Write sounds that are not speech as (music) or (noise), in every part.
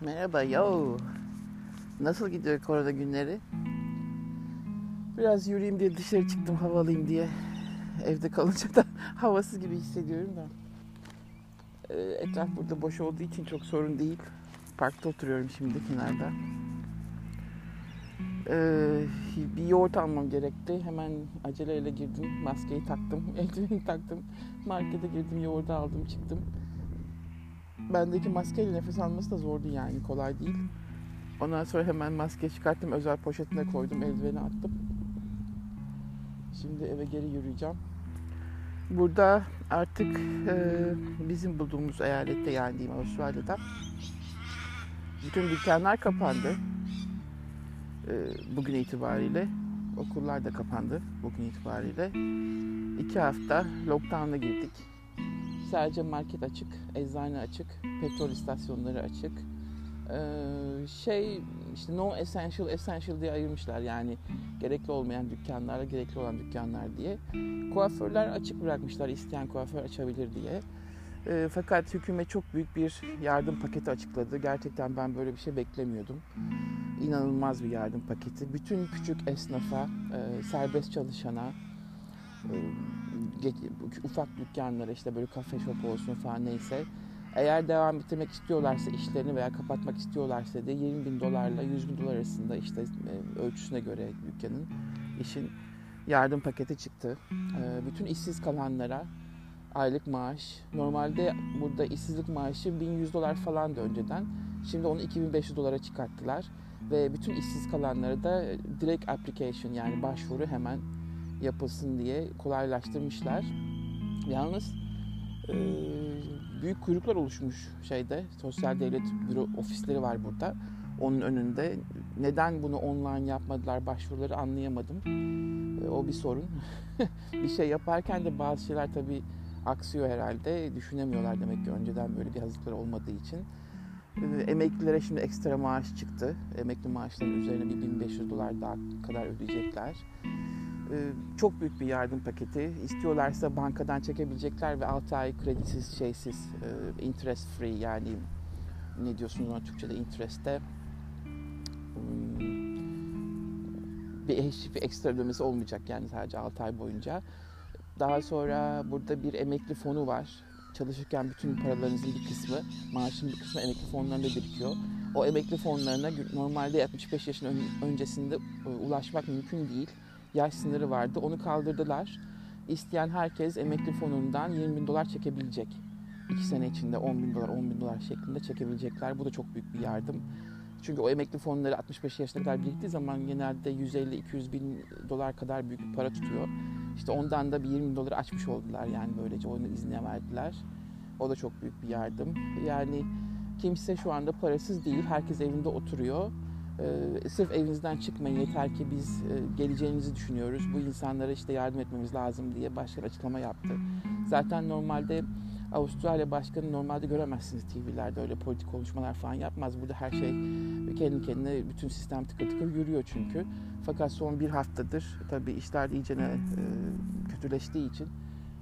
Merhaba yo. Nasıl gidiyor korona günleri? Biraz yürüyeyim diye dışarı çıktım havalıyım diye. Evde kalınca da (laughs) havasız gibi hissediyorum da. Ee, Etraf burada boş olduğu için çok sorun değil. Parkta oturuyorum şimdi kenarda. Ee, bir yoğurt almam gerekti. Hemen aceleyle girdim. Maskeyi taktım. (laughs) Eldiveni taktım. Markete girdim. Yoğurdu aldım çıktım. Bendeki maskeyle nefes alması da zordu yani. Kolay değil. Ondan sonra hemen maske çıkarttım. Özel poşetine koydum. Eldiveni attım. Şimdi eve geri yürüyeceğim. Burada artık e, bizim bulduğumuz eyalette yani diyeyim Avustralya'da bütün dükkanlar kapandı. E, bugün itibariyle okullar da kapandı bugün itibariyle. İki hafta lockdown'a girdik. Sadece market açık, eczane açık, petrol istasyonları açık. Ee, şey işte no essential, essential diye ayırmışlar yani gerekli olmayan dükkanlarla gerekli olan dükkanlar diye. Kuaförler açık bırakmışlar isteyen kuaför açabilir diye. E, fakat hükümet çok büyük bir yardım paketi açıkladı. Gerçekten ben böyle bir şey beklemiyordum. İnanılmaz bir yardım paketi. Bütün küçük esnafa, e, serbest çalışana, e, ufak dükkanlara işte böyle kafe shop olsun falan neyse. Eğer devam ettirmek istiyorlarsa işlerini veya kapatmak istiyorlarsa de 20 bin dolarla 100 bin dolar arasında işte e, ölçüsüne göre dükkanın işin yardım paketi çıktı. E, bütün işsiz kalanlara aylık maaş. Normalde burada işsizlik maaşı 1100 dolar falan da önceden. Şimdi onu 2500 dolara çıkarttılar. Ve bütün işsiz kalanlara da direkt application yani başvuru hemen yapılsın diye kolaylaştırmışlar. Yalnız e, büyük kuyruklar oluşmuş şeyde. Sosyal devlet büro ofisleri var burada. Onun önünde. Neden bunu online yapmadılar başvuruları anlayamadım. E, o bir sorun. (laughs) bir şey yaparken de bazı şeyler tabii aksıyor herhalde. Düşünemiyorlar demek ki önceden böyle bir hazırlıkları olmadığı için. E, emeklilere şimdi ekstra maaş çıktı. Emekli maaşlarının üzerine bir 1500 dolar daha kadar ödeyecekler. E, çok büyük bir yardım paketi. İstiyorlarsa bankadan çekebilecekler ve 6 ay kredisiz, şeysiz, e, interest free yani ne diyorsunuz ona Türkçe'de interest'te hmm, bir, bir ekstra ödemesi olmayacak yani sadece 6 ay boyunca. Daha sonra burada bir emekli fonu var. Çalışırken bütün paralarınızın bir kısmı, maaşın bir kısmı emekli fonlarında birikiyor. O emekli fonlarına normalde 65 yaşın öncesinde ulaşmak mümkün değil yaş sınırı vardı. Onu kaldırdılar. İsteyen herkes emekli fonundan 20 bin dolar çekebilecek. 2 sene içinde 10 bin dolar, 10 bin dolar şeklinde çekebilecekler. Bu da çok büyük bir yardım. Çünkü o emekli fonları 65 yaşına kadar biriktiği zaman genelde 150-200 bin dolar kadar büyük bir para tutuyor. İşte ondan da bir 20 bin doları açmış oldular yani böylece onu izne verdiler. O da çok büyük bir yardım. Yani kimse şu anda parasız değil. Herkes evinde oturuyor ee, sırf evinizden çıkmayın yeter ki biz e, geleceğinizi düşünüyoruz. Bu insanlara işte yardım etmemiz lazım diye başkan açıklama yaptı. Zaten normalde Avustralya Başkanı normalde göremezsiniz TV'lerde öyle politik konuşmalar falan yapmaz. Burada her şey kendi kendine bütün sistem tıkır tıkır yürüyor çünkü. Fakat son bir haftadır tabii işler iyice e, kötüleştiği için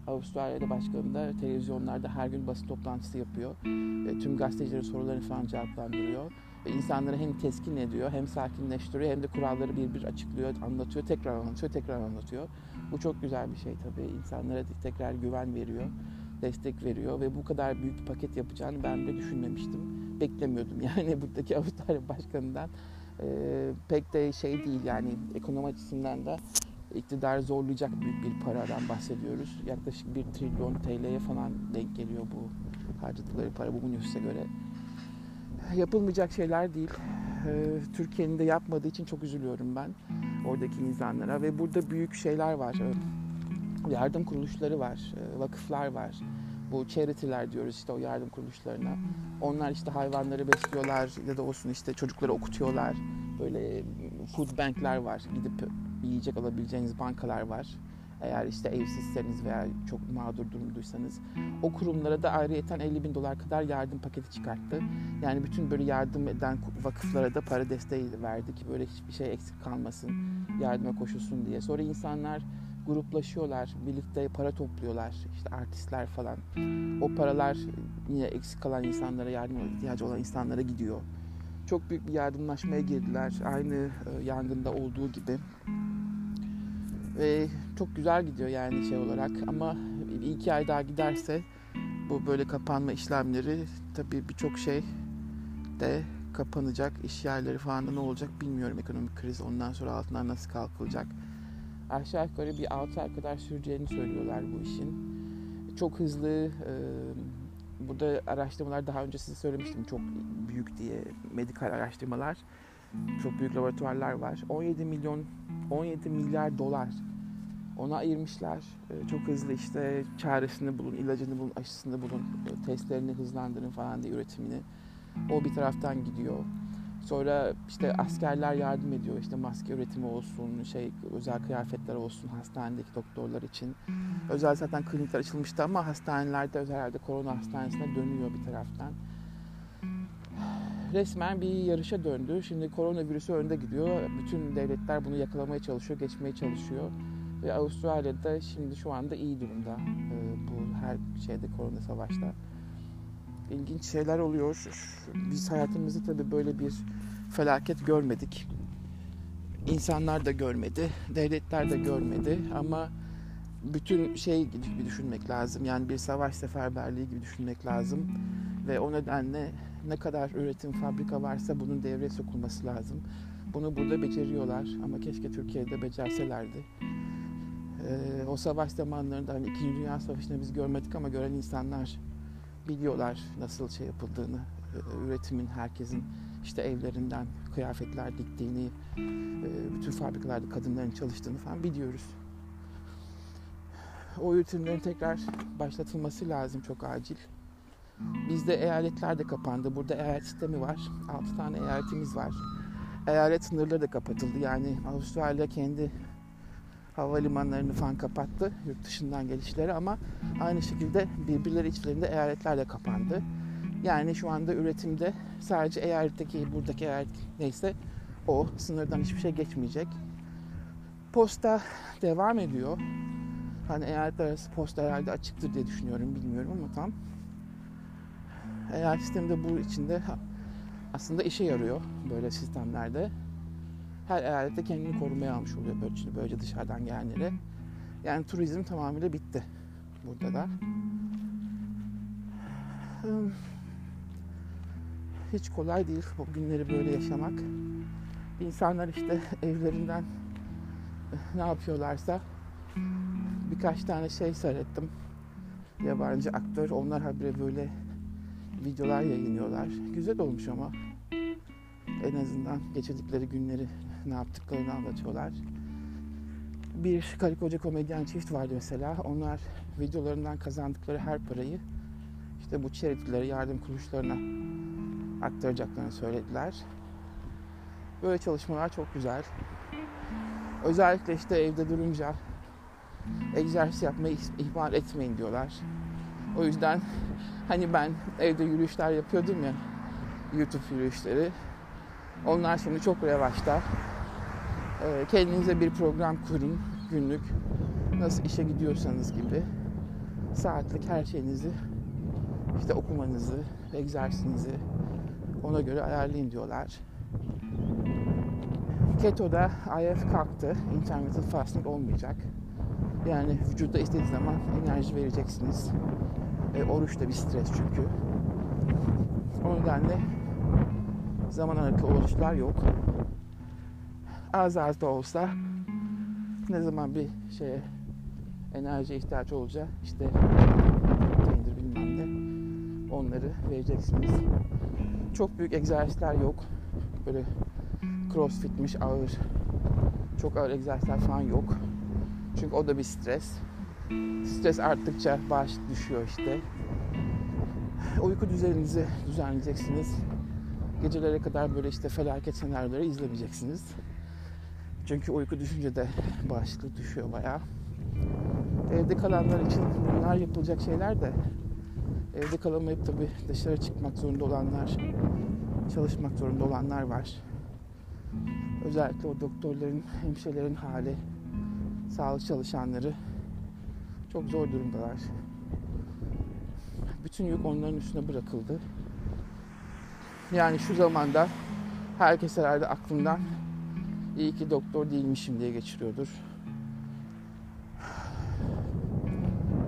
Avustralya'da başkanı da televizyonlarda her gün basın toplantısı yapıyor. E, tüm gazetecilerin sorularını falan cevaplandırıyor insanları hem teskin ediyor hem sakinleştiriyor hem de kuralları bir bir açıklıyor, anlatıyor, tekrar anlatıyor, tekrar anlatıyor. Bu çok güzel bir şey tabii. İnsanlara tekrar güven veriyor, destek veriyor ve bu kadar büyük bir paket yapacağını ben de düşünmemiştim. Beklemiyordum (laughs) yani buradaki Avustralya Başkanı'ndan. Ee, pek de şey değil yani ekonomi açısından da iktidar zorlayacak büyük bir paradan bahsediyoruz. Yaklaşık 1 trilyon TL'ye falan denk geliyor bu harcadıkları para bu nüfusa göre yapılmayacak şeyler değil. Ee, Türkiye'nin de yapmadığı için çok üzülüyorum ben oradaki insanlara ve burada büyük şeyler var. Ee, yardım kuruluşları var, e, vakıflar var. Bu charity'ler diyoruz işte o yardım kuruluşlarına. Onlar işte hayvanları besliyorlar ya da olsun işte çocukları okutuyorlar. Böyle food bankler var. Gidip yiyecek alabileceğiniz bankalar var. Eğer işte evsizseniz veya çok mağdur durumduysanız o kurumlara da ayrıyeten 50 bin dolar kadar yardım paketi çıkarttı. Yani bütün böyle yardım eden vakıflara da para desteği verdi ki böyle hiçbir şey eksik kalmasın, yardıma koşulsun diye. Sonra insanlar gruplaşıyorlar, birlikte para topluyorlar, işte artistler falan. O paralar yine eksik kalan insanlara, yardıma ihtiyacı olan insanlara gidiyor. çok büyük bir yardımlaşmaya girdiler. Aynı e, yangında olduğu gibi. Ve çok güzel gidiyor yani şey olarak ama bir iki ay daha giderse bu böyle kapanma işlemleri tabii birçok şey de kapanacak. iş yerleri falan da ne olacak bilmiyorum ekonomik kriz ondan sonra altından nasıl kalkılacak. Aşağı yukarı bir 6 ay kadar süreceğini söylüyorlar bu işin. Çok hızlı e, burada araştırmalar daha önce size söylemiştim çok büyük diye medikal araştırmalar. Çok büyük laboratuvarlar var. 17 milyon 17 milyar dolar ona ayırmışlar. E, çok hızlı işte çaresini bulun, ilacını bulun, aşısını bulun, e, testlerini hızlandırın falan diye üretimini. O bir taraftan gidiyor. Sonra işte askerler yardım ediyor. İşte maske üretimi olsun, şey özel kıyafetler olsun hastanedeki doktorlar için. Özel zaten klinikler açılmıştı ama hastanelerde özellikle korona hastanesine dönüyor bir taraftan. Resmen bir yarışa döndü. Şimdi koronavirüsü önde gidiyor. Bütün devletler bunu yakalamaya çalışıyor, geçmeye çalışıyor. Ve Avustralya'da şimdi şu anda iyi durumda. Ee, bu her şeyde korona savaşta. İlginç şeyler oluyor. Biz hayatımızda tabii böyle bir felaket görmedik. İnsanlar da görmedi, devletler de görmedi ama bütün şey gibi düşünmek lazım. Yani bir savaş seferberliği gibi düşünmek lazım. Ve o nedenle ne kadar üretim fabrika varsa bunun devreye sokulması lazım. Bunu burada beceriyorlar ama keşke Türkiye'de becerselerdi. Ee, o savaş zamanlarında hani İkinci Dünya Savaşı'nı biz görmedik ama gören insanlar biliyorlar nasıl şey yapıldığını, e, üretimin herkesin işte evlerinden kıyafetler diktiğini, e, bütün fabrikalarda kadınların çalıştığını falan biliyoruz. O üretimlerin tekrar başlatılması lazım çok acil. Bizde eyaletler de kapandı. Burada eyalet sistemi var. 6 tane eyaletimiz var. Eyalet sınırları da kapatıldı. Yani Avustralya kendi havalimanlarını falan kapattı yurt dışından gelişleri ama aynı şekilde birbirleri içlerinde eyaletler de kapandı. Yani şu anda üretimde sadece eyaletteki buradaki eyalet neyse o sınırdan hiçbir şey geçmeyecek. Posta devam ediyor. Hani eyaletler arası posta herhalde açıktır diye düşünüyorum bilmiyorum ama tam. Eyalet sistemi de bu içinde aslında işe yarıyor böyle sistemlerde her eyalette kendini korumaya almış oluyor böylece, böylece dışarıdan gelenleri. Yani turizm tamamıyla bitti burada da. Hiç kolay değil bu günleri böyle yaşamak. İnsanlar işte evlerinden ne yapıyorlarsa birkaç tane şey seyrettim. Yabancı aktör onlar habire böyle videolar yayınlıyorlar. Güzel olmuş ama en azından geçirdikleri günleri ne yaptıklarını anlatıyorlar. Bir karı koca komedyen çift vardı mesela. Onlar videolarından kazandıkları her parayı işte bu charity'lere, yardım kuruluşlarına aktaracaklarını söylediler. Böyle çalışmalar çok güzel. Özellikle işte evde durunca egzersiz yapmayı ihmal etmeyin diyorlar. O yüzden hani ben evde yürüyüşler yapıyordum ya YouTube yürüyüşleri. Onlar şimdi çok revaçta. Ee, kendinize bir program kurun günlük. Nasıl işe gidiyorsanız gibi. Saatlik her şeyinizi işte okumanızı, egzersizinizi ona göre ayarlayın diyorlar. Keto'da IF kalktı. Intermittent fasting olmayacak. Yani vücuda istediği zaman enerji vereceksiniz. E, oruç da bir stres çünkü. O nedenle zaman aralıklı oruçlar yok. Az az da olsa ne zaman bir şeye enerji ihtiyaç olacak işte peynir bilmem ne onları vereceksiniz. Çok büyük egzersizler yok. Böyle crossfitmiş ağır çok ağır egzersizler falan yok. Çünkü o da bir stres. Stres arttıkça baş düşüyor işte. Uyku düzeninizi düzenleyeceksiniz. Gecelere kadar böyle işte felaket senaryoları izlemeyeceksiniz. Çünkü uyku düşünce de bağışıklık düşüyor bayağı. Evde kalanlar için bunlar yapılacak şeyler de evde kalamayıp tabii dışarı çıkmak zorunda olanlar, çalışmak zorunda olanlar var. Özellikle o doktorların, hemşirelerin hali, sağlık çalışanları çok zor durumdalar. Bütün yük onların üstüne bırakıldı. Yani şu zamanda herkes herhalde aklından iyi ki doktor değilmişim diye geçiriyordur.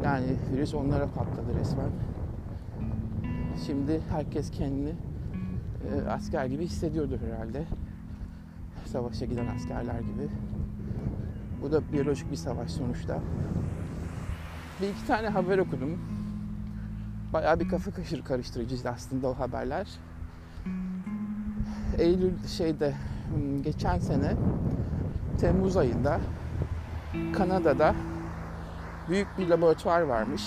Yani virüs onlara patladı resmen. Şimdi herkes kendini e, asker gibi hissediyordur herhalde. Savaşa giden askerler gibi. Bu da biyolojik bir savaş sonuçta. Bir iki tane haber okudum. Bayağı bir kafa kaşır karıştırıcı aslında o haberler. Eylül şeyde hmm, geçen sene Temmuz ayında Kanada'da büyük bir laboratuvar varmış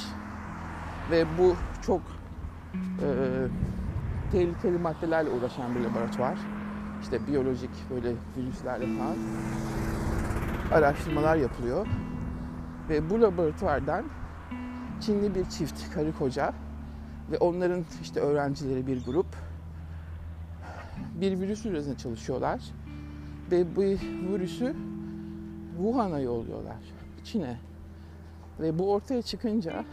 ve bu çok e, tehlikeli maddelerle uğraşan bir laboratuvar. İşte biyolojik böyle virüslerle falan araştırmalar yapılıyor. Ve bu laboratuvardan Çinli bir çift, karı koca ve onların işte öğrencileri bir grup bir virüs üzerine çalışıyorlar. Ve bu virüsü Wuhan'a yolluyorlar. Çin'e. Ve bu ortaya çıkınca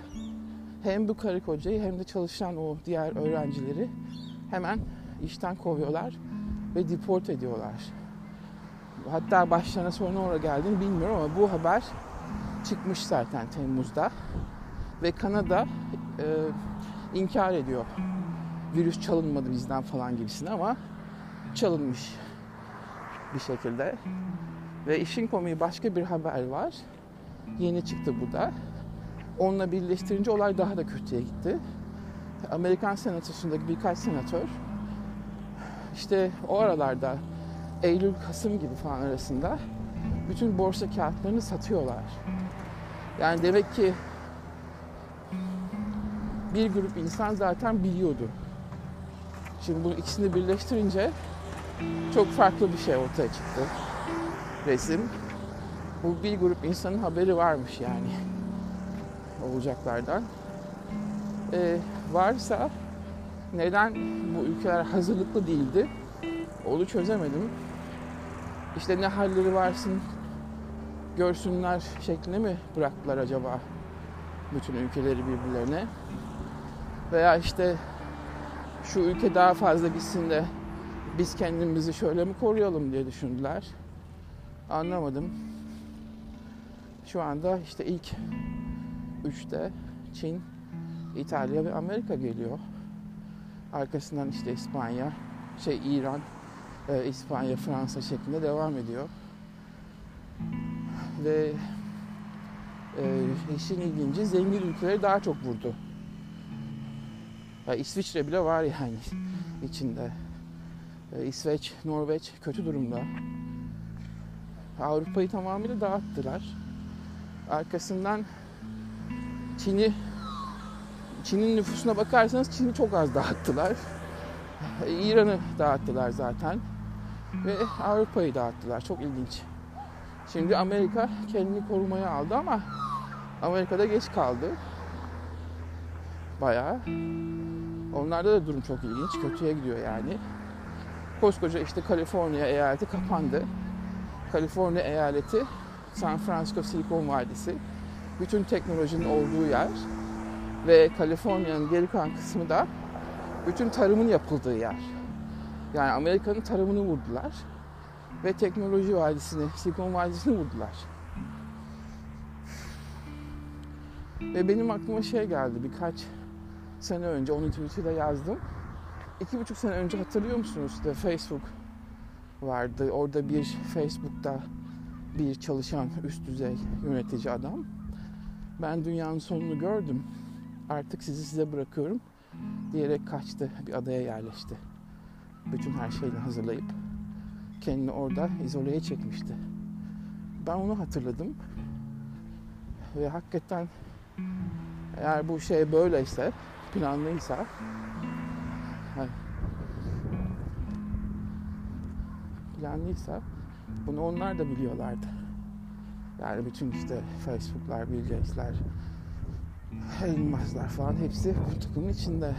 hem bu karı kocayı hem de çalışan o diğer öğrencileri hemen işten kovuyorlar ve deport ediyorlar. Hatta başlarına sonra oraya geldiğini bilmiyorum ama bu haber çıkmış zaten Temmuz'da. Ve Kanada e, inkar ediyor. Virüs çalınmadı bizden falan gibisine ama çalınmış bir şekilde. Ve işin komiği başka bir haber var. Yeni çıktı bu da. Onunla birleştirince olay daha da kötüye gitti. Amerikan senatosundaki birkaç senatör işte o aralarda Eylül Kasım gibi falan arasında bütün borsa kağıtlarını satıyorlar. Yani demek ki bir grup insan zaten biliyordu. Şimdi bu ikisini birleştirince çok farklı bir şey ortaya çıktı. Resim. Bu bir grup insanın haberi varmış yani olacaklardan. Ee, varsa neden bu ülkeler hazırlıklı değildi? Onu çözemedim. İşte ne halleri varsın görsünler şeklinde mi bıraktılar acaba bütün ülkeleri birbirlerine? Veya işte şu ülke daha fazla gitsin de biz kendimizi şöyle mi koruyalım diye düşündüler. Anlamadım. Şu anda işte ilk üçte Çin, İtalya ve Amerika geliyor. Arkasından işte İspanya, şey İran, e, İspanya, Fransa şeklinde devam ediyor. Ve e, işin ilginci zengin ülkeleri daha çok vurdu. Ya İsviçre bile var yani (laughs) içinde. E, İsveç, Norveç kötü durumda. Avrupa'yı tamamıyla dağıttılar. Arkasından Çin'i Çin'in nüfusuna bakarsanız Çin'i çok az dağıttılar. İran'ı dağıttılar zaten. Ve Avrupa'yı dağıttılar. Çok ilginç. Şimdi Amerika kendini korumaya aldı ama Amerika'da geç kaldı. Bayağı. Onlarda da durum çok ilginç. Kötüye gidiyor yani. Koskoca işte Kaliforniya eyaleti kapandı. Kaliforniya eyaleti San Francisco Silikon Vadisi. Bütün teknolojinin olduğu yer. Ve Kaliforniya'nın geri kalan kısmı da bütün tarımın yapıldığı yer. Yani Amerika'nın tarımını vurdular. Ve teknoloji vadisini, Silikon Vadisi'ni vurdular. Ve benim aklıma şey geldi birkaç sene önce, onu Twitter'da yazdım. İki buçuk sene önce hatırlıyor musunuz? İşte Facebook vardı. Orada bir Facebook'ta bir çalışan üst düzey yönetici adam. Ben dünyanın sonunu gördüm. Artık sizi size bırakıyorum diyerek kaçtı. Bir adaya yerleşti. Bütün her şeyini hazırlayıp kendini orada izoleye çekmişti. Ben onu hatırladım. Ve hakikaten eğer bu şey böyleyse, planlıysa planlıysa bunu onlar da biliyorlardı. Yani bütün işte Facebook'lar, Bill Gates'ler, Elmas'lar falan hepsi bu takımın içinde.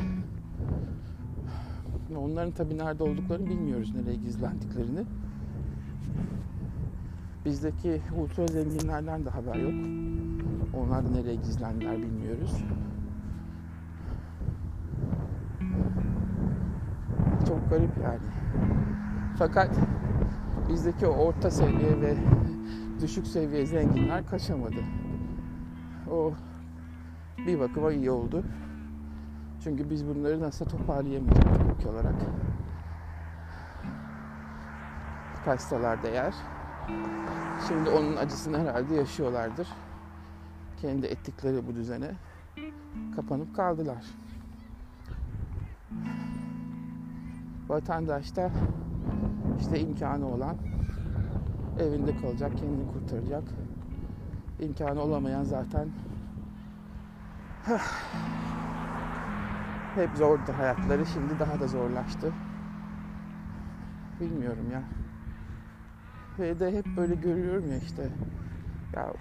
Onların tabii nerede olduklarını bilmiyoruz, nereye gizlendiklerini. Bizdeki ultra zenginlerden de haber yok. Onlar da nereye gizlendiler bilmiyoruz. Garip yani. Fakat bizdeki orta seviye ve düşük seviye zenginler kaçamadı. O bir bakıma iyi oldu. Çünkü biz bunları nasıl toparlayamayacaktık ülke olarak. Kaçsalar değer. Şimdi onun acısını herhalde yaşıyorlardır. Kendi ettikleri bu düzene kapanıp kaldılar. Vatandaş da işte imkanı olan evinde kalacak, kendini kurtaracak. İmkanı olamayan zaten (sighs) hep zordu hayatları. Şimdi daha da zorlaştı. Bilmiyorum ya. Ve de hep böyle görüyorum ya işte. Ya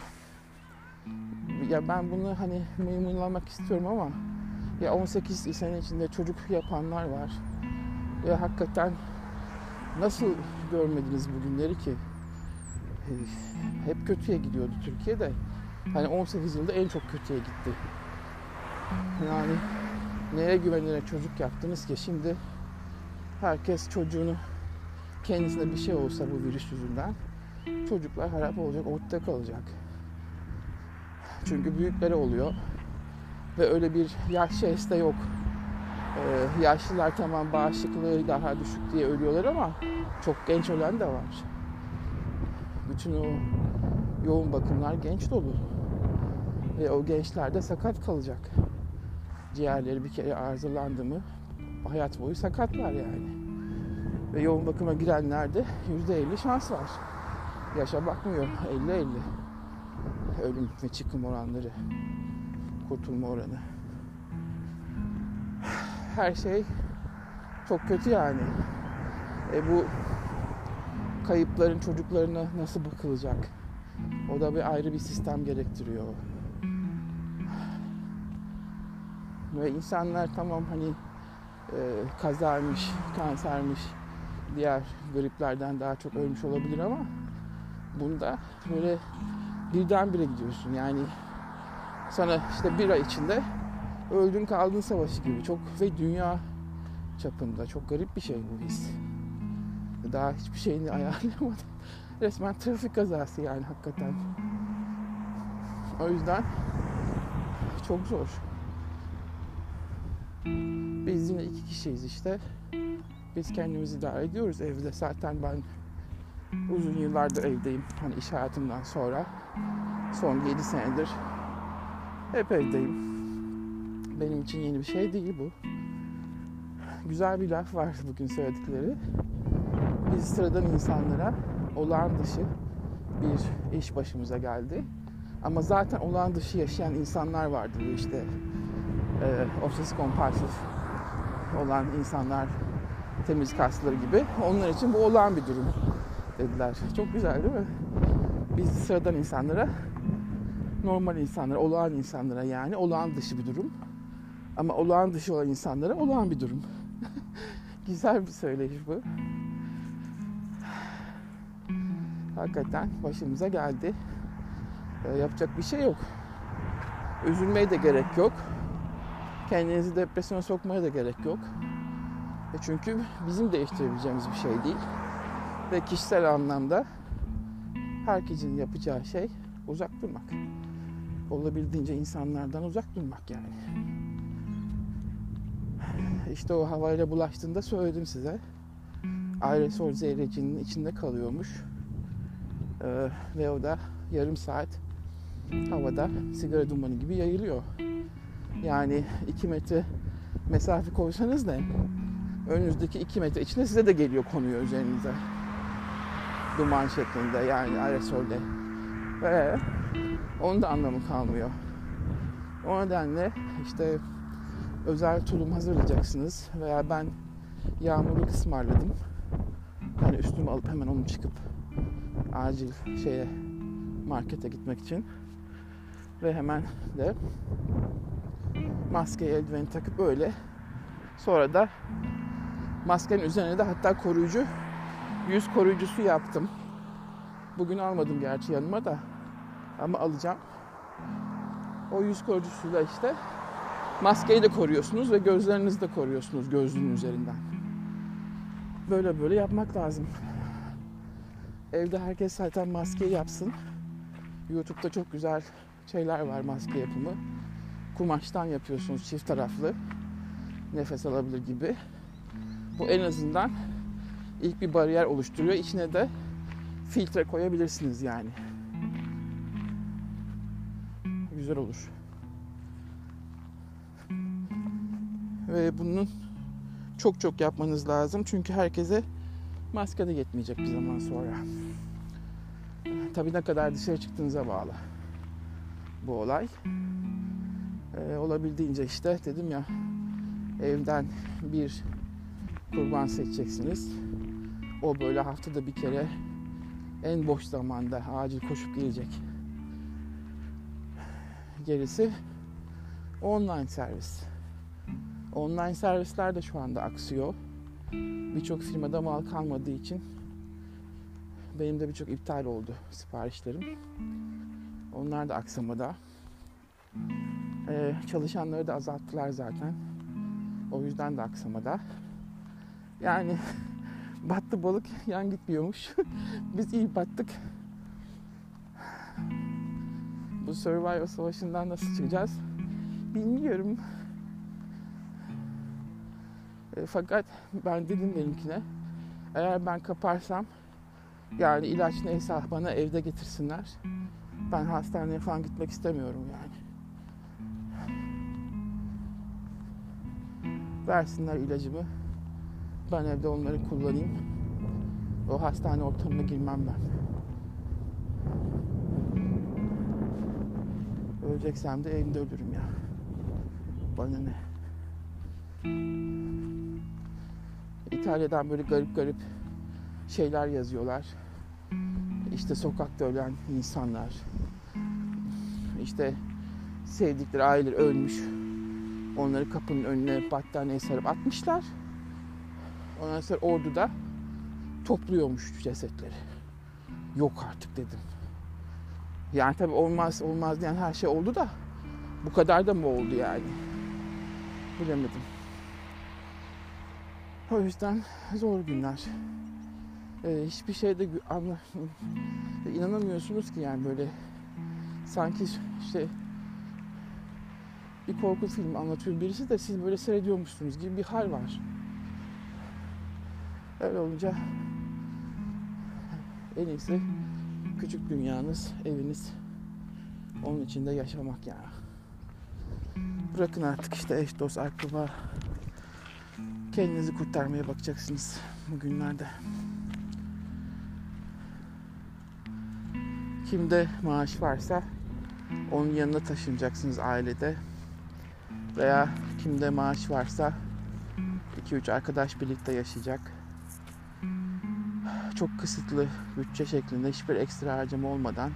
ya ben bunu hani mıyımlamak istiyorum ama ya 18 sene içinde çocuk yapanlar var. Ya hakikaten nasıl görmediniz bu günleri ki? Hep kötüye gidiyordu Türkiye'de. Hani 18 yılda en çok kötüye gitti. Yani neye güvenerek çocuk yaptınız ki şimdi herkes çocuğunu kendisine bir şey olsa bu virüs yüzünden çocuklar harap olacak, ortada kalacak. Çünkü büyüklere oluyor ve öyle bir yaş şeysi yok. Ee, yaşlılar tamam bağışıklığı daha düşük diye ölüyorlar ama çok genç ölen de var. Bütün o yoğun bakımlar genç dolu. Ve o gençler de sakat kalacak. Ciğerleri bir kere arızalandı mı hayat boyu sakatlar yani. Ve yoğun bakıma girenlerde %50 şans var. Yaşa bakmıyor. 50-50. Ölüm ve çıkım oranları. Kurtulma oranı. Her şey çok kötü yani. E bu kayıpların çocuklarına nasıl bakılacak? O da bir ayrı bir sistem gerektiriyor. Ve insanlar tamam hani e, kazaymış, kansermiş, diğer griplerden daha çok ölmüş olabilir ama bunda böyle birdenbire gidiyorsun. Yani sana işte bir ay içinde öldün kaldın savaşı gibi çok ve dünya çapında çok garip bir şey bu his. Daha hiçbir şeyini ayarlayamadım. (laughs) Resmen trafik kazası yani hakikaten. O yüzden çok zor. Biz yine iki kişiyiz işte. Biz kendimizi idare ediyoruz evde. Zaten ben uzun yıllardır evdeyim. Hani iş hayatımdan sonra. Son 7 senedir hep evdeyim. Benim için yeni bir şey değil bu. Güzel bir laf var bugün söyledikleri. Biz sıradan insanlara olağan dışı bir iş başımıza geldi. Ama zaten olağan dışı yaşayan insanlar vardı işte. E, obsesif kompulsif olan insanlar temiz kasları gibi. Onlar için bu olağan bir durum dediler. Çok güzel değil mi? Biz sıradan insanlara, normal insanlara, olağan insanlara yani olağan dışı bir durum. Ama olağan dışı olan insanlara olağan bir durum. (laughs) güzel bir söyleyiş bu. Hakikaten başımıza geldi. Ee, yapacak bir şey yok. Üzülmeye de gerek yok. Kendinizi depresyona sokmaya da gerek yok. E çünkü bizim değiştirebileceğimiz bir şey değil. Ve kişisel anlamda herkesin yapacağı şey uzak durmak. Olabildiğince insanlardan uzak durmak yani. İşte o havayla bulaştığında söyledim size. Aerosol zehirlecinin içinde kalıyormuş. Ee, ve o da yarım saat havada sigara dumanı gibi yayılıyor. Yani 2 metre mesafe koysanız ne? önünüzdeki 2 metre içinde size de geliyor konuyor üzerinize. Duman şeklinde yani aerosolde. Ve onun da anlamı kalmıyor. O nedenle işte özel tulum hazırlayacaksınız veya ben yağmurlu ısmarladım. Hani üstümü alıp hemen onu çıkıp acil şeye markete gitmek için ve hemen de maske eldiveni takıp öyle sonra da Maskenin üzerine de hatta koruyucu, yüz koruyucusu yaptım. Bugün almadım gerçi yanıma da. Ama alacağım. O yüz koruyucusuyla işte maskeyi de koruyorsunuz ve gözlerinizi de koruyorsunuz gözlüğün üzerinden. böyle böyle yapmak lazım. Evde herkes zaten maske yapsın. YouTube'da çok güzel şeyler var maske yapımı. Kumaştan yapıyorsunuz çift taraflı. Nefes alabilir gibi. Bu en azından ilk bir bariyer oluşturuyor. İçine de filtre koyabilirsiniz yani. Güzel olur. Ve bunun çok çok yapmanız lazım. Çünkü herkese maske de yetmeyecek bir zaman sonra. Tabii ne kadar dışarı çıktığınıza bağlı bu olay. Ee, olabildiğince işte dedim ya evden bir kurban seçeceksiniz. O böyle haftada bir kere en boş zamanda acil koşup gelecek. Gerisi online servis. Online servisler de şu anda aksıyor. Birçok firmada mal kalmadığı için benim de birçok iptal oldu siparişlerim. Onlar da aksamada. Ee, çalışanları da azalttılar zaten. O yüzden de aksamada. Yani (laughs) battı balık yan gitmiyormuş. (laughs) Biz iyi battık. Bu Survivor Savaşı'ndan nasıl çıkacağız bilmiyorum. E, fakat ben dedim benimkine eğer ben kaparsam yani ilaç neyse bana evde getirsinler. Ben hastaneye falan gitmek istemiyorum yani. Versinler ilacımı. Ben evde onları kullanayım. O hastane ortamına girmem ben. Öleceksem de evimde ölürüm ya. Bana ne? İtalya'dan böyle garip garip şeyler yazıyorlar. İşte sokakta ölen insanlar. İşte sevdikleri aileler ölmüş. Onları kapının önüne battaniye sarıp atmışlar. Ondan sonra orduda topluyormuş cesetleri. Yok artık dedim. Yani tabii olmaz olmaz diyen her şey oldu da bu kadar da mı oldu yani? Bilemedim. O yüzden zor günler. Ee, hiçbir şeyde anla, (laughs) inanamıyorsunuz ki yani böyle sanki işte bir korku filmi anlatıyor birisi de siz böyle seyrediyormuşsunuz gibi bir hal var. Öyle olunca en iyisi küçük dünyanız, eviniz onun içinde yaşamak yani. Bırakın artık işte eş dost akraba kendinizi kurtarmaya bakacaksınız bugünlerde. Kimde maaş varsa onun yanına taşınacaksınız ailede. Veya kimde maaş varsa 2-3 arkadaş birlikte yaşayacak. Çok kısıtlı bütçe şeklinde hiçbir ekstra harcama olmadan.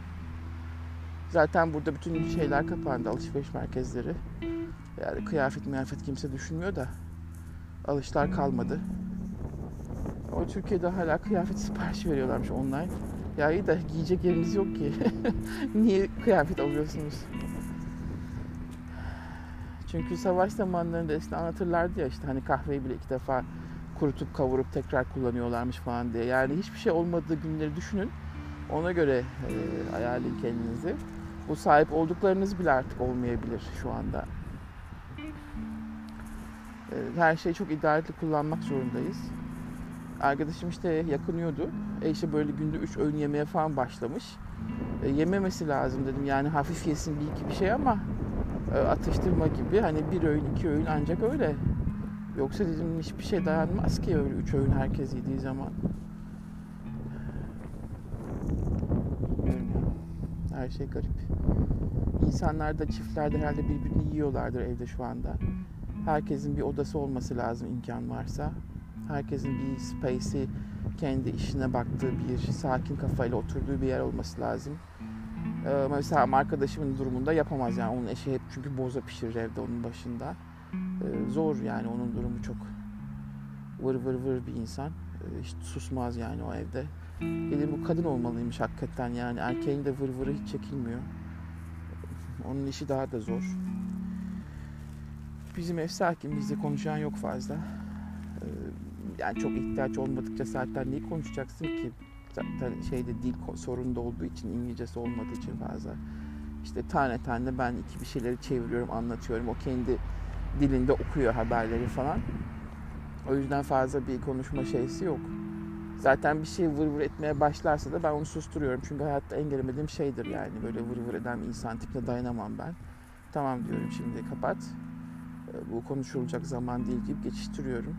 Zaten burada bütün şeyler kapandı, alışveriş merkezleri. Yani kıyafet miyafet kimse düşünmüyor da alışlar kalmadı. O Türkiye'de hala kıyafet siparişi veriyorlarmış online. Ya iyi de giyecek yeriniz yok ki. (laughs) Niye kıyafet alıyorsunuz? Çünkü savaş zamanlarında işte anlatırlardı ya işte hani kahveyi bile iki defa kurutup kavurup tekrar kullanıyorlarmış falan diye. Yani hiçbir şey olmadığı günleri düşünün. Ona göre e, ayarlayın kendinizi. Bu sahip olduklarınız bile artık olmayabilir şu anda. E, her şeyi çok idaretli kullanmak zorundayız. Arkadaşım işte yakınıyordu. E işte böyle günde 3 öğün yemeye falan başlamış. E, yememesi lazım dedim. Yani hafif yesin bir iki bir şey ama e, atıştırma gibi. Hani bir öğün iki öğün ancak öyle. Yoksa dedim hiçbir şey dayanmaz ki öyle üç öğün herkes yediği zaman. Her şey garip. İnsanlar da çiftlerde herhalde birbirini yiyorlardır evde şu anda. Herkesin bir odası olması lazım imkan varsa. Herkesin bir space'i kendi işine baktığı bir sakin kafayla oturduğu bir yer olması lazım. Ee, mesela arkadaşımın durumunda yapamaz yani onun eşi hep çünkü boza pişirir evde onun başında. Ee, zor yani onun durumu çok vır vır vır bir insan. Ee, hiç susmaz yani o evde. Dedim bu kadın olmalıymış hakikaten yani erkeğin de vır vırı hiç çekilmiyor. Onun işi daha da zor. Bizim ev sakin bizde konuşan yok fazla. Ee, yani çok ihtiyaç olmadıkça zaten neyi konuşacaksın ki? Zaten şeyde dil sorunu da olduğu için İngilizcesi olmadığı için fazla. İşte tane tane ben iki bir şeyleri çeviriyorum, anlatıyorum. O kendi dilinde okuyor haberleri falan. O yüzden fazla bir konuşma şeysi yok. Zaten bir şey vır vır etmeye başlarsa da ben onu susturuyorum. Çünkü hayatta en gelemediğim şeydir yani. Böyle vır vır eden insan tipine dayanamam ben. Tamam diyorum şimdi kapat. Ee, bu konuşulacak zaman değil gibi geçiştiriyorum.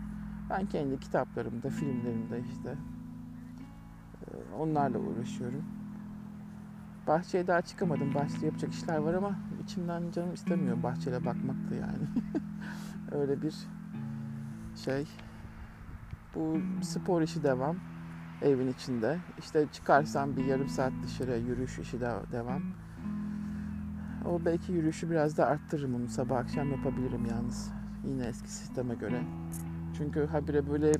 Ben kendi kitaplarımda, filmlerimde işte e, onlarla uğraşıyorum. Bahçeye daha çıkamadım. Bahçede yapacak işler var ama içimden canım istemiyor bahçeyle bakmak da yani. (laughs) Öyle bir şey. Bu spor işi devam. Evin içinde. İşte çıkarsam bir yarım saat dışarıya yürüyüş işi de devam. O belki yürüyüşü biraz da arttırırım onu sabah akşam yapabilirim yalnız. Yine eski sisteme göre. Çünkü habire böyle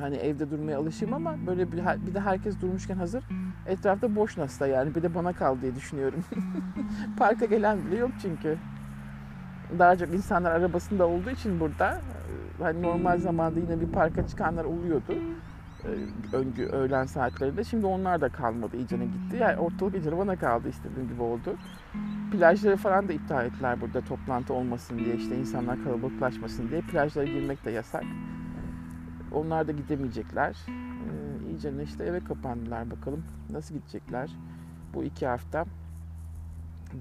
hani evde durmaya alışayım ama böyle bir, bir de herkes durmuşken hazır etrafta boş nasıl yani bir de bana kal diye düşünüyorum. (laughs) Parka gelen bile yok çünkü. Daha çok insanlar arabasında olduğu için burada hani normal zamanda yine bir parka çıkanlar oluyordu. Öncü öğlen saatlerinde. Şimdi onlar da kalmadı. iyicene gitti. Yani ortalık iyicene bana kaldı istediğim gibi oldu. Plajları falan da iptal ettiler burada toplantı olmasın diye. işte insanlar kalabalıklaşmasın diye. Plajlara girmek de yasak. Onlar da gidemeyecekler. Ee, iyicene işte eve kapandılar bakalım. Nasıl gidecekler bu iki hafta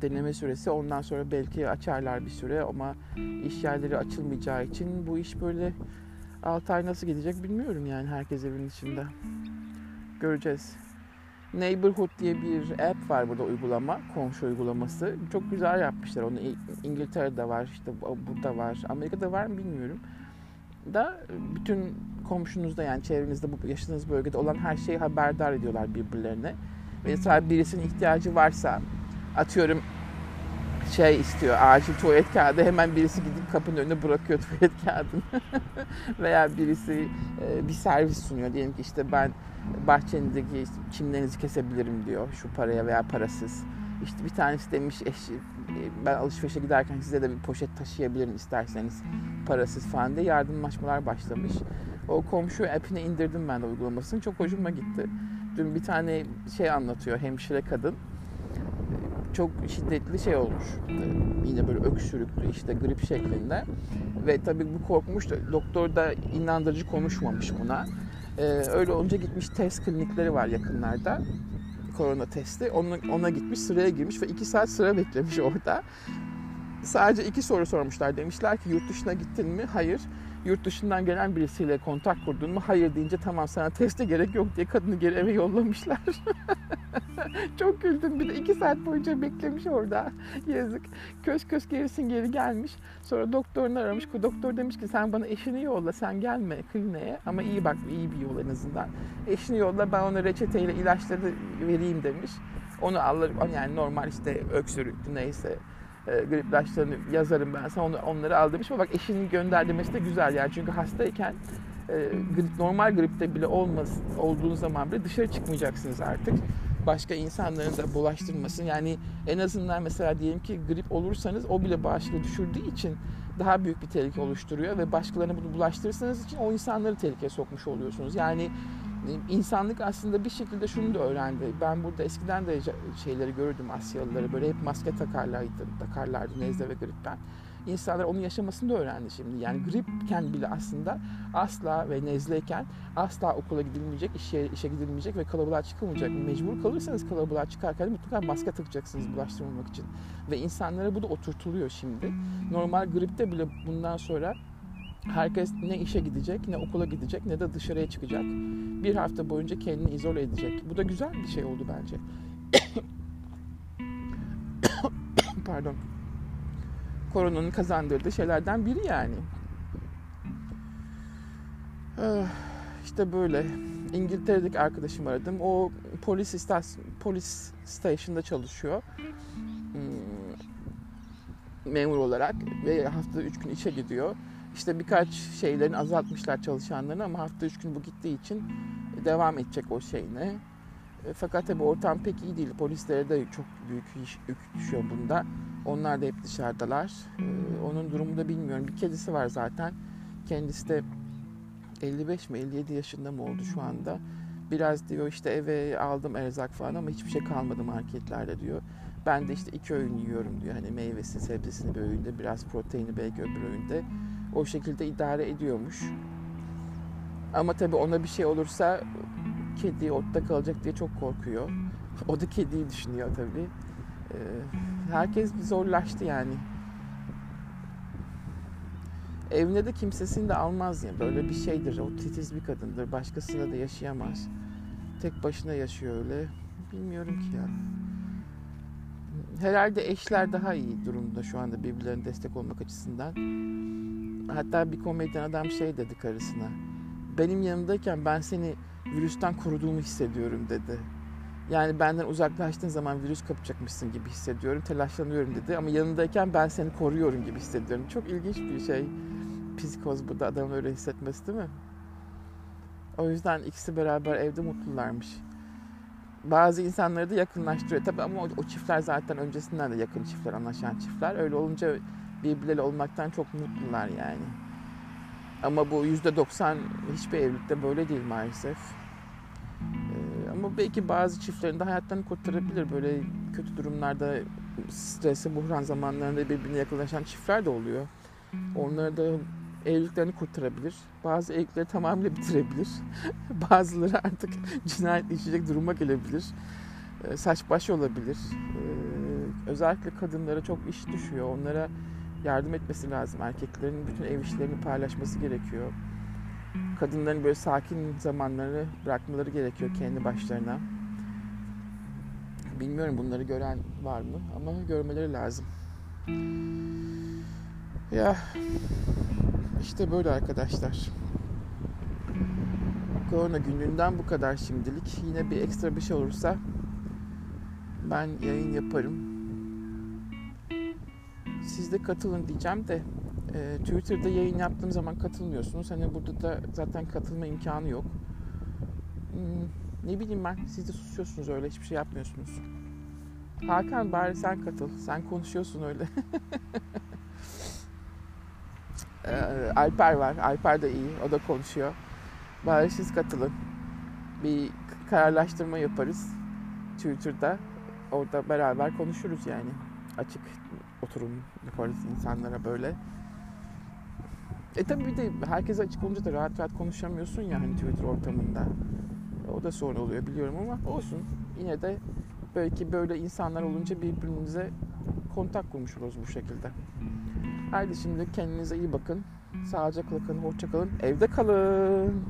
deneme süresi. Ondan sonra belki açarlar bir süre ama iş yerleri açılmayacağı için bu iş böyle 6 ay nasıl gidecek bilmiyorum yani herkes evin içinde. Göreceğiz. Neighborhood diye bir app var burada uygulama, komşu uygulaması. Çok güzel yapmışlar onu. İngiltere'de var, işte burada var. Amerika'da var mı bilmiyorum. Da bütün komşunuzda yani çevrenizde bu yaşadığınız bölgede olan her şeyi haberdar ediyorlar birbirlerine. Mesela birisinin ihtiyacı varsa atıyorum şey istiyor acil tuvalet kağıdı hemen birisi gidip kapının önüne bırakıyor (laughs) tuvalet kağıdını (laughs) veya birisi e, bir servis sunuyor diyelim ki işte ben bahçenizdeki çimlerinizi kesebilirim diyor şu paraya veya parasız işte bir tanesi demiş eş, e, ben alışverişe giderken size de bir poşet taşıyabilirim isterseniz parasız falan diye yardımlaşmalar başlamış. O komşu app'ini indirdim ben de uygulamasını. Çok hoşuma gitti. Dün bir tane şey anlatıyor hemşire kadın çok şiddetli şey olmuş. Yine böyle öksürüklü işte grip şeklinde. Ve tabii bu korkmuş. Doktor da inandırıcı konuşmamış buna. Ee, öyle olunca gitmiş test klinikleri var yakınlarda. Korona testi. Ona, ona gitmiş sıraya girmiş ve iki saat sıra beklemiş orada. Sadece iki soru sormuşlar. Demişler ki yurt dışına gittin mi? Hayır yurt dışından gelen birisiyle kontak kurdun mu? Hayır deyince tamam sana teste gerek yok diye kadını geri eve yollamışlar. (laughs) Çok güldüm. Bir de iki saat boyunca beklemiş orada. Yazık. Köş köş gerisin geri gelmiş. Sonra doktorunu aramış. Doktor demiş ki sen bana eşini yolla. Sen gelme kliniğe. Ama iyi bak iyi bir yol en azından. Eşini yolla ben ona reçeteyle ilaçları vereyim demiş. Onu alırım. Yani normal işte öksürüktü neyse e, grip ilaçlarını yazarım ben sana onu, onları al demiş ama bak eşinin göndermesi de güzel yani çünkü hastayken e, grip, normal gripte bile olmaz, olduğunuz zaman bile dışarı çıkmayacaksınız artık. Başka insanların da bulaştırmasın. Yani en azından mesela diyelim ki grip olursanız o bile bağışıklığı düşürdüğü için daha büyük bir tehlike oluşturuyor ve başkalarına bunu bulaştırırsanız için o insanları tehlikeye sokmuş oluyorsunuz. Yani insanlık aslında bir şekilde şunu da öğrendi. Ben burada eskiden de şeyleri görürdüm Asyalıları böyle hep maske takarlardı, takarlardı nezle ve gripten. İnsanlar onun yaşamasını da öğrendi şimdi. Yani gripken bile aslında asla ve nezleyken asla okula gidilmeyecek, işe, işe gidilmeyecek ve kalabalığa çıkılmayacak. Mecbur kalırsanız kalabalığa çıkarken mutlaka maske takacaksınız bulaştırmamak için. Ve insanlara bu da oturtuluyor şimdi. Normal gripte bile bundan sonra Herkes ne işe gidecek, ne okula gidecek, ne de dışarıya çıkacak. Bir hafta boyunca kendini izole edecek. Bu da güzel bir şey oldu bence. (coughs) Pardon. Koronanın kazandırdığı şeylerden biri yani. Ah, işte böyle. İngiltere'deki arkadaşım aradım. O polis istasyon, polis station'da çalışıyor. Hmm, memur olarak ve haftada üç gün işe gidiyor. İşte birkaç şeylerin azaltmışlar çalışanlarını ama hafta üç gün bu gittiği için devam edecek o şeyine. E, fakat tabi ortam pek iyi değil. Polislere de çok büyük yük düşüyor bunda. Onlar da hep dışarıdalar. E, onun durumu da bilmiyorum. Bir kedisi var zaten. Kendisi de 55 mi 57 yaşında mı oldu şu anda. Biraz diyor işte eve aldım erzak falan ama hiçbir şey kalmadı marketlerde diyor. Ben de işte iki öğün yiyorum diyor. Hani meyvesi, sebzesini bir öğünde, biraz proteini belki öbür öğünde. O şekilde idare ediyormuş. Ama tabii ona bir şey olursa kedi ortada kalacak diye çok korkuyor. (laughs) O da kediyi düşünüyor tabii. Ee, herkes bir zorlaştı yani. Evine de kimsesini de almaz ya. Böyle bir şeydir. O titiz bir kadındır. Başkasıyla da yaşayamaz. Tek başına yaşıyor öyle. Bilmiyorum ki ya. Herhalde eşler daha iyi durumda şu anda birbirlerine destek olmak açısından. Hatta bir komedyen adam şey dedi karısına. Benim yanımdayken ben seni virüsten koruduğumu hissediyorum dedi. Yani benden uzaklaştığın zaman virüs kapacakmışsın gibi hissediyorum, telaşlanıyorum dedi. Ama yanındayken ben seni koruyorum gibi hissediyorum. Çok ilginç bir şey. Psikoz bu da adamın öyle hissetmesi değil mi? O yüzden ikisi beraber evde mutlularmış. Bazı insanları da yakınlaştırıyor. Tabii ama o, o çiftler zaten öncesinden de yakın çiftler, anlaşan çiftler. Öyle olunca birbirleriyle olmaktan çok mutlular yani. Ama bu yüzde doksan hiçbir evlilikte böyle değil maalesef. Ee, ama belki bazı çiftlerin de hayatlarını kurtarabilir. Böyle kötü durumlarda, stresi, buhran zamanlarında birbirine yakınlaşan çiftler de oluyor. Onları da evliliklerini kurtarabilir. Bazı evlilikleri tamamıyla bitirebilir. (laughs) Bazıları artık cinayet işleyecek duruma gelebilir. Ee, saç baş olabilir. Ee, özellikle kadınlara çok iş düşüyor. Onlara yardım etmesi lazım. Erkeklerin bütün ev işlerini paylaşması gerekiyor. Kadınların böyle sakin zamanlarını bırakmaları gerekiyor kendi başlarına. Bilmiyorum bunları gören var mı ama görmeleri lazım. Ya işte böyle arkadaşlar. Korona gününden bu kadar şimdilik. Yine bir ekstra bir şey olursa ben yayın yaparım. Siz de katılın diyeceğim de e, Twitter'da yayın yaptığım zaman katılmıyorsunuz. Hani burada da zaten katılma imkanı yok. Hmm, ne bileyim ben siz de susuyorsunuz öyle hiçbir şey yapmıyorsunuz. Hakan bari sen katıl. Sen konuşuyorsun öyle. (laughs) e, Alper var. Alper de iyi. O da konuşuyor. Bari siz katılın. Bir kararlaştırma yaparız Twitter'da. Orada beraber konuşuruz yani. Açık oturum yaparız insanlara böyle. E tabii bir de herkese açık olunca da rahat rahat konuşamıyorsun ya hani Twitter ortamında. O da sorun oluyor biliyorum ama olsun. Yine de belki böyle insanlar olunca birbirimize kontak kurmuş oluruz bu şekilde. Haydi şimdi kendinize iyi bakın. Sağlıcakla kalın, hoşça kalın. Evde kalın.